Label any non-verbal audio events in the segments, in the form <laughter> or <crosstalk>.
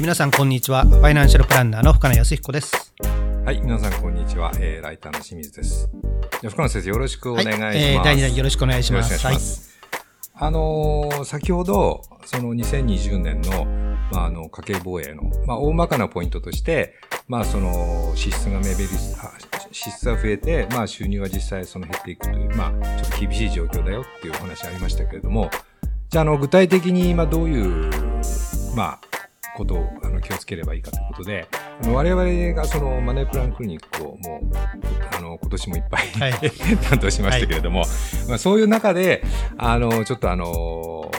ー皆さんこんにちは。ファイナンシャルプランナーの深野康彦です。はい、皆さんこんにちは。えー、ライターの清水です。深野先生よろしくお願いします。はい、えー第2弾よろしくお願いします。よろしくお願い。あのー先ほど、その2020年の、まあ、あの、家計防衛の、まあ、大まかなポイントとして、まあ、その、支出が目減り支出が増えて、まあ、収入は実際その減っていくという、まあ、ちょっと厳しい状況だよっていうお話ありましたけれども、じゃあ、あの、具体的に今どういう、まあ、ことをあの気をつければいいかということで、あの我々がそのマネープランクリニックをもう、あの、今年もいっぱい、はい。<laughs> 担当しましたけれども、まあ、そういう中で、あの、ちょっとあの、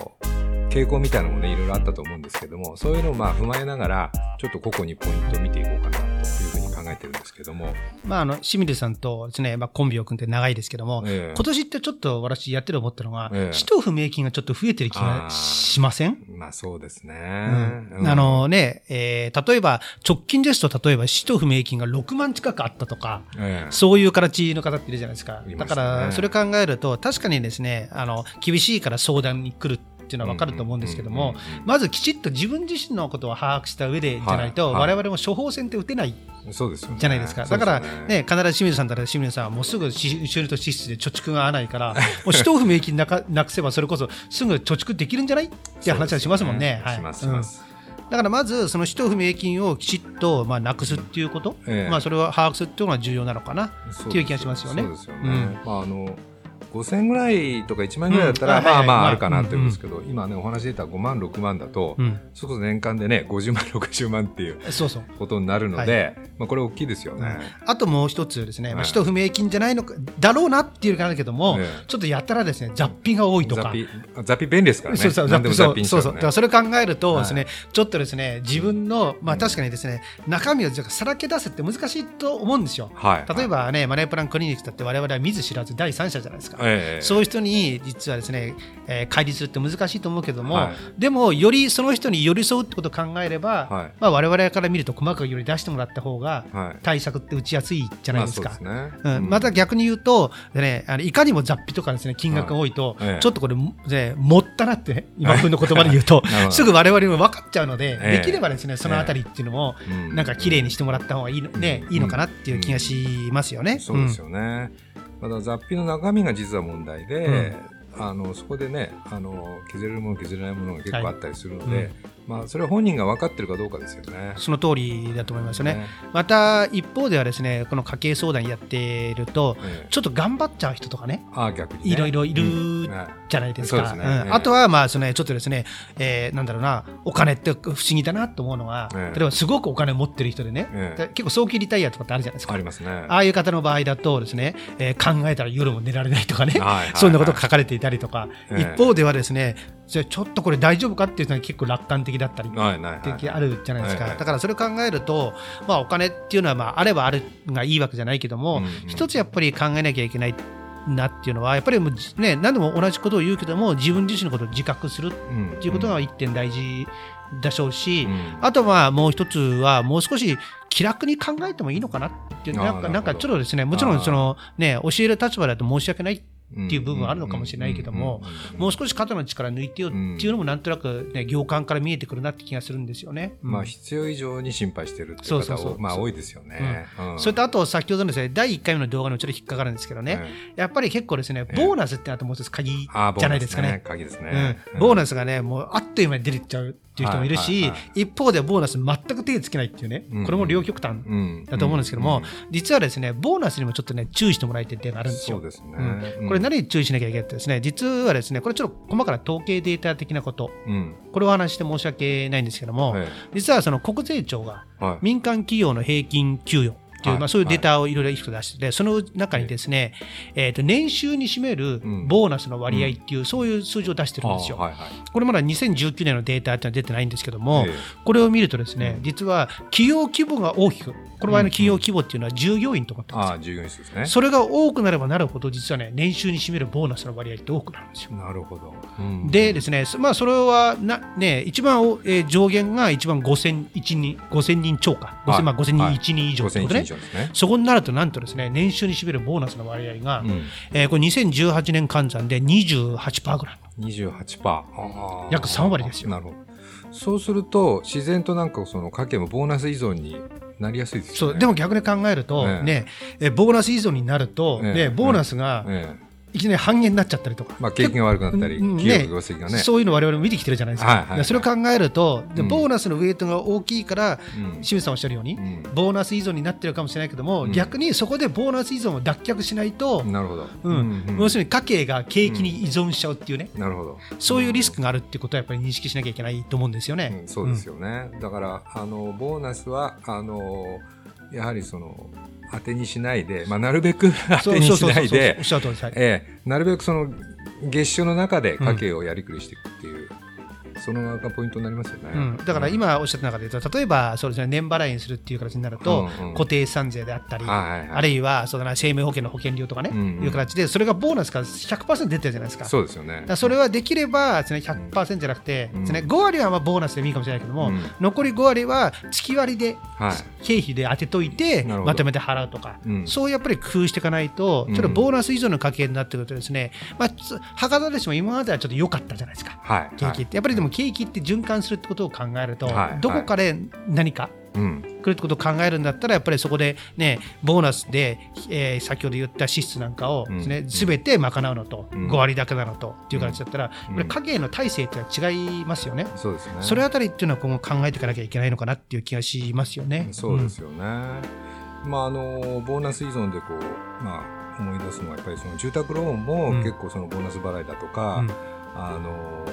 傾向みたいなのもね、いろいろあったと思うんですけども、そういうのをまあ踏まえながら、ちょっと個々にポイントを見ていこうかなというふうに考えてるんですけども、まあ、あの、清水さんとですね、まあ、コンビを組んで長いですけども、ええ。今年ってちょっと私やってる思ったのが、ええ。使途不明金がちょっと増えてる気がしません？まあそうですね。うん。あのね、えー例えば、直近ですと、例えば、使途不明金が6万近くあったとか、ええ。そういう形の方っているじゃないですか。いましたね。だから、それ考えると、確かにですね、あの、厳しいから相談に来るっていうのは分かると思うんですけどもまずきちっと自分自身のことを把握した上でじゃないと、はいはい我々も処方箋って打てないそうですよね。じゃないですか。だからね、必ず清水さんだったら清水さんはもうすぐし収入と支出で貯蓄が合わないから、<laughs> もう使途不明金なかなくせばそれこそすぐ貯蓄できるんじゃない？っていう話はしますもんね。はい。うんだからまずその使途不明金をきちっとまあなくすっていうこと、ええまあそれを把握するっていうのが重要なのかな。っていう気がしますよねそうですよね。うんまああの5000円ぐらいとか1万円ぐらいだったら、まあまあまああるかなって言うんですけど、今ねお話出た5万6万だと、うん、それこそ年間でね50万60万っていう。ことになるので、まあこれ大きいですよね。あともう一つですね、まあ、はい使途不明金じゃないのか、だろうなっていうかあるけども、ええちょっとやったらですね、雑費が多いとか。雑費便利ですからね。そうそう、そうそう。それ考えるとですね、はちょっとですね、自分の、まあ確かにですね、中身をさらけ出すって難しいと思うんですよ。はい。例えばね、マネープランクリニックだって我々は見ず知らず第三者じゃないですか。ええ。そういう人に実はですね、えー、乖離するって難しいと思うけども、はい。でもよりその人に寄り添うってことを考えれば、はい。まあ我々から見ると細かくより出してもらった方がはい。対策って打ちやすいじゃないですか。まあそうですね。うん。また逆に言うと、でね、あのいかにも雑費とかですね金額が多いと、はいええ。ちょっとこれ、ね、もったなってね、今風の言葉で言うと <laughs> すぐ我々も分かっちゃうので、ええ。できればですねそのあたりっていうのも、うん。なんか綺麗にしてもらった方がいいの,、ねうん。いいのかなっていう気がしますよね。そうですよね。まだ雑費の中身が実は問題で、あのそこでねあの削れるもの削れないものが結構あったりするので、はい。うんまあそれは本人が分かってるかどうかですよね。その通りだと思いますよね。ね。また一方ではですねこの家計相談やっているとええ。ちょっと頑張っちゃう人とかねああ逆に、ね、いろいろいるじゃないですか。あとはまあそのねちょっとですね、えーなんだろうなお金って不思議だなと思うのが、ええ。例えばすごくお金持ってる人でね、結構早期リタイアとかってあるじゃないですか。ありますね。ああいう方の場合だとですね、えー考えたら夜も寝られないとかね、はいはいはいそんなことが書かれていたりとか、ええ。一方ではですね、じゃあちょっとこれ大丈夫かっていうのは結構楽観的だったり的あるじゃないですか、だからそれを考えると、まあ、お金っていうのはまああればあるがいいわけじゃないけども、うんうん一つやっぱり考えなきゃいけないなっていうのはやっぱりもう、ね、何度も同じことを言うけども自分自身のことを自覚するっうんていうことが一点大事でしょうし、うん。あとはもう一つはもう少し気楽に考えてもいいのかなっていうなんかなんかちょっとですねもちろんその、ね、教える立場だと申し訳ないっていう部分はあるのかもしれないけども、もう少し肩の力抜いてよっていうのもなんとなく、ね、行間から見えてくるなって気がするんですよね。うん。まあ必要以上に心配してるっていう方まあ多いですよね。うん。それとあと先ほどのですね第1回目の動画にもちょっと引っかかるんですけどね、やっぱり結構ですねええ。ボーナスってのはもう一つ鍵じゃないですかね。鍵ですね。うん、ボーナススがね、もうあっという間に出てっちゃうっていう人もいるし、はいはいは一方でボーナス全く手つけないっていうね、うん。これも両極端だと思うんですけども、実はですね、ボーナスにもちょっとね、注意してもらいたい点があるんですよ。そうですね。うん。これ何に注意しなきゃいけないってですね、実はですね、これちょっと細かな統計データ的なこと、うん。これをお話しして申し訳ないんですけども、はい。実はその国税庁がはい。民間企業の平均給与っていう、はい。まあ、そういうデータをいろいろいくつか出してて、その中にですね、えーと年収に占めるうん。ボーナスの割合っていう、そういう数字を出してるんですよ。これまだ2019年のデータっては出てないんですけども、ええ。これを見るとですね、実は企業規模が大きく、この場合の企業規模っていうのは従業員と思ってああ、従業員数ですね。それが多くなればなるほど、実はね、年収に占めるボーナスの割合って多くなるんですよ。なるほど。うん。でですね、そまあ、それはな、ね、一番、えー上限が一番5000人5000人超か、5000まあ、5000人はい。1人以上ってこと5000ね以。上ですね。そこになると、なんとですね、年収に占めるボーナスの割合が、うんえーこれ2018年換算で28%ぐらい。28%。あー約3割ですよなるほど。そうすると、自然となんかその家計もボーナス依存になりやすいですよね。そうでも逆に考えると、ええねえボーナス依存になると、ええね、ボーナスがええいきなり半減になっちゃったりとか、まあ、景気が悪くなったり、うん企業業績がね。そういうの我々も見てきてるじゃないですか、はいはい。はいでそれを考えるとでうん。ボーナスのウェイトが大きいから、うん。清水さんおっしゃるように、うん。ボーナス依存になってるかもしれないけども、うん。逆にそこでボーナス依存を脱却しないと、なるほど。うん。要するに家計が景気に依存しちゃうっていうね、なるほど。そういうリスクがあるっていうことはやっぱり認識しなきゃいけないと思うんですよね。うん。そうですよね。だから、あの、ボーナスは、あの、やはりその、当てにしないで、まあ、なるべく当てにしないでなるべくその、月収の中で家計をやりくりしていくっていう、そのがポイントになりますよね。うん、だから今おっしゃった中で言うと、例えばそうです、ね、年払いにするっていう形になると、うんうん固定資産税であったり、はいはいはい。あるいはそうだな生命保険の保険料とかね、うんうん。いう形で、それがボーナスから100%出てるじゃないですか。そうですよね。それはできればです、ね、100%じゃなくて、うん。ですね、5割はまあボーナスでもいいかもしれないけども、うん。残り5割は月割りではい。経費で当てといて、まとめて払うとか、うん。そういうやっぱり工夫していかないと、うん。ちょっとボーナス以上の家計になってくるとですね、まあ、つはかざるしも今まではちょっと良かったじゃないですか。はい。景気って、やっぱりでも景気って循環するってことを考えると、はいどこかで何かうん。来るってことを考えるんだったら、やっぱりそこでね、ボーナスで、えー先ほど言った支出なんかをですね、うんすべて賄うのと、うん5割だけなのとっていう形だったら、うんこれ家計の体制っていうのは違いますよね。そうですね。それあたりっていうのは今後考えていかなきゃいけないのかなっていう気がしますよね。そうですよね。まあ、あの、ボーナス依存でこう、まあ、思い出すのは、やっぱりその住宅ローンもうん結構そのボーナス払いだとか、うんあの、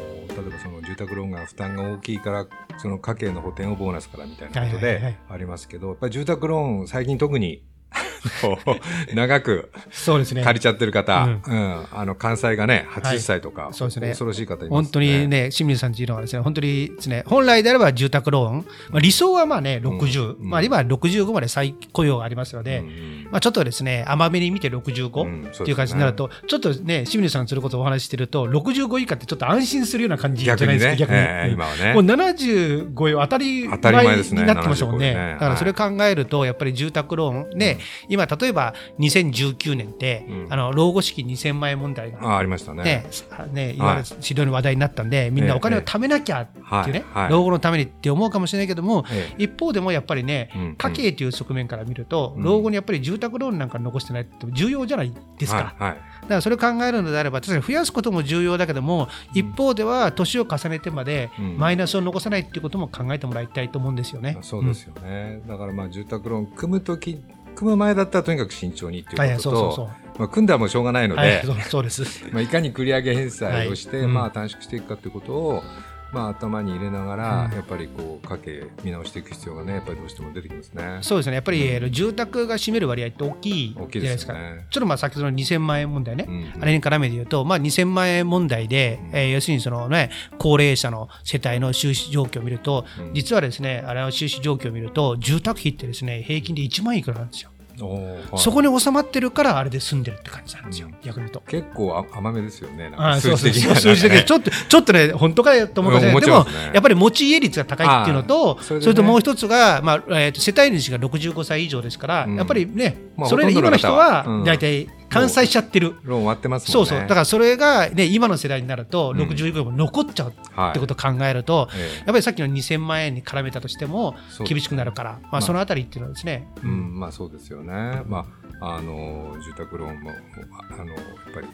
例えばその住宅ローンが負担が大きいから、その家計の補填をボーナスからみたいなことではいはいはい。ありますけど、やっぱり住宅ローン、最近特に、<laughs> 長くそうですね。借りちゃってる方、ううん。ん、あの、関西がね、80歳とか、そうですね。恐ろしい方います本当に。ね、清水さんっていうのはですね、本当にですね、本来であれば住宅ローン、まあ、理想はまあね、60、うんまあ今は65まで再雇用がありますので、うんまあちょっとですね、甘めに見てうん65そうですねっていう感じになると、ちょっとね、清水さんすることをお話ししてると、65以下ってちょっと安心するような感じじゃないですか、逆に。ええ今はね。もう75当たり当たり前になってましたもんね。75ね。だからそれ考えると、やっぱり住宅ローン、ね、今、例えば2019年って、うん。あの老後資金2000万円問題があありましたね。ね、ね、いわゆる資料の話題になったんで、みんなお金を貯めなきゃっていうね、老後のためにって思うかもしれないけども、ええ。一方でもやっぱりね、うん。家計という側面から見ると、うん。老後にやっぱり住宅ローンなんか残してないって重要じゃないですか。はいはいだからそれを考えるのであれば、確かに増やすことも重要だけども、一方では年を重ねてまでうんマイナスを残さないっていうことも考えてもらいたいと思うんですよね。そうですよね。だからまあ住宅ローン組むとき、組む前だったらとにかく慎重にってうん。はいうことと、。まあ組んだらもうしょうがないのはい、でそう、そうです。<laughs> まあいかに繰り上げ返済をして、はいうんまあ短縮していくかということを、まあ頭に入れながら、うんやっぱりこう家計見直していく必要がね、やっぱりどうしても出てきますね。そうですね、やっぱり、えー住宅が占める割合って大きいじゃ大きいないですか。ね。ちょっとまあ先ほどの2000万円問題ね、うんあれに絡めて言うと、まあ、2000万円問題で、うんえー要するにその、ね、高齢者の世帯の収支状況を見ると、うん実はですね、あれの収支状況を見ると、住宅費ってですね平均で1万いくらなんですよ。はい。そこに収まってるから、あれで住んでるって感じなんですよ、うん。逆に言うと。結構あ甘めですよね。なん数字的にはね。数字的に。ちょっと、<laughs> ちょっとね、本当かよと思うかもしれない。うんでもやっぱり持ち家率が高いっていうのと、それでね。れともう一つが、まあえーと世帯主が65歳以上ですから、うん。やっぱりね、まあそれ今の人はは。うん。大体完済しちゃってる。ローン終わってますね。そうそう。だからそれが、ね、今の世代になると、うん60以降も残っちゃうらってことを考えると、ええやっぱりさっきの2000万円に絡めたとしても厳しくなるから、ままああ、そのあたりっていうのはですね、うん、まあそうですよね。まあ、あの、住宅ローンも、あの、やっぱり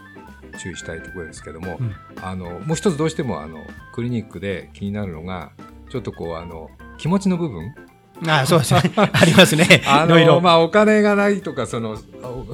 注意したいところですけども、うんあの、もう一つどうしても、あの、クリニックで気になるのが、ちょっとこう、あの、気持ちの部分。ああそうですね、<laughs> ありますね、<laughs> あ。の、まあ、お金がないとか、その、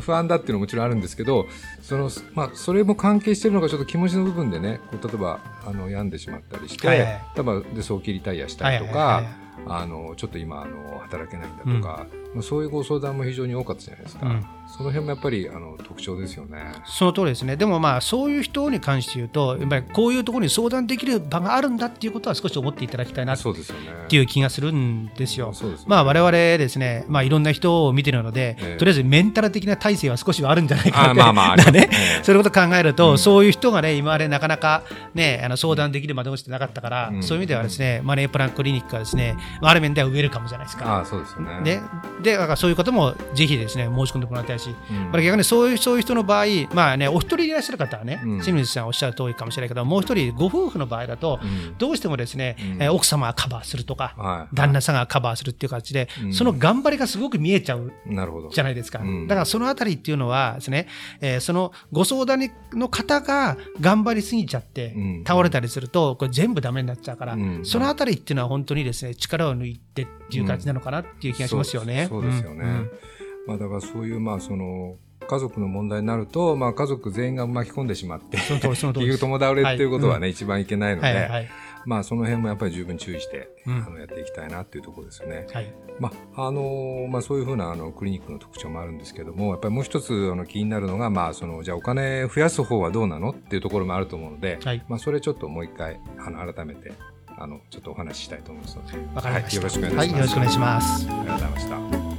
不安だっていうのももちろんあるんですけど、その、まあ、それも関係してるのが、ちょっと気持ちの部分でね、例えば、あの、病んでしまったりして、はいはい例えば、で、早期リタイアしたりとか、あの、ちょっと今、あの、働けないんだとか、まあそういうご相談も非常に多かったじゃないですか。うんその辺もやっぱり、あの、特徴ですよね。その通りですね、でもまあ、そういう人に関して言うと、やっぱりこういうところに相談できる場があるんだっていうことは少し思っていただきたいなっそうですよね。ていう気がするんですよ。すねまあ、我々ですね、まあ、いろんな人を見てるので、ええとりあえずメンタル的な体制は少しはあるんじゃないかなって、あまあまあねええそういうことを考えると、うんそういう人がね、今までなかなかね、あの相談できる窓口ってなかったから、うん。そういう意味ではですね、マネープランクリニックはですね、まあある面ではウェルカムじゃないですか。ああ、そうですよね。ででだからそういう方もぜひですね申し込んでもらいたいし、うん、逆にそういうそういう人の場合、まあね、お一人いらっしゃる方はね、清水さんおっしゃる通りかもしれないけど、もう一人、ご夫婦の場合だと、どうしてもですね、うん、奥様がカバーするとか、はい、旦那さんがカバーするっていう形で、その頑張りがすごく見えちゃうじゃないですか。だからそのあたりっていうのはですね、えー、そのご相談の方が頑張りすぎちゃって、倒れたりすると、これ全部ダメになっちゃうから、そのあたりっていうのは本当にですね、力を抜いてっていう感じなのかなっていう気がしますよね。そうですよね。まあ、だからそういうまあその家族の問題になると、まあ、家族全員が巻き込んでしまって <laughs> 結局共倒れっていうことはね、はい、一番いけないので、はいはい、まあ、その辺もやっぱり十分注意して、うん、あのやっていきたいなっていうところですよね。はい、まああのまあ、そういうふうなあのクリニックの特徴もあるんですけどもやっぱりもう一つあの気になるのが、まあ、そのじゃあお金増やす方はどうなのっていうところもあると思うので、はい、まあ、それちょっともう一回あの改めてあのちょっとお話ししたいと思いますので、はい、よろしくお願いします。はい、よろしくお願いします。ありがとうございました。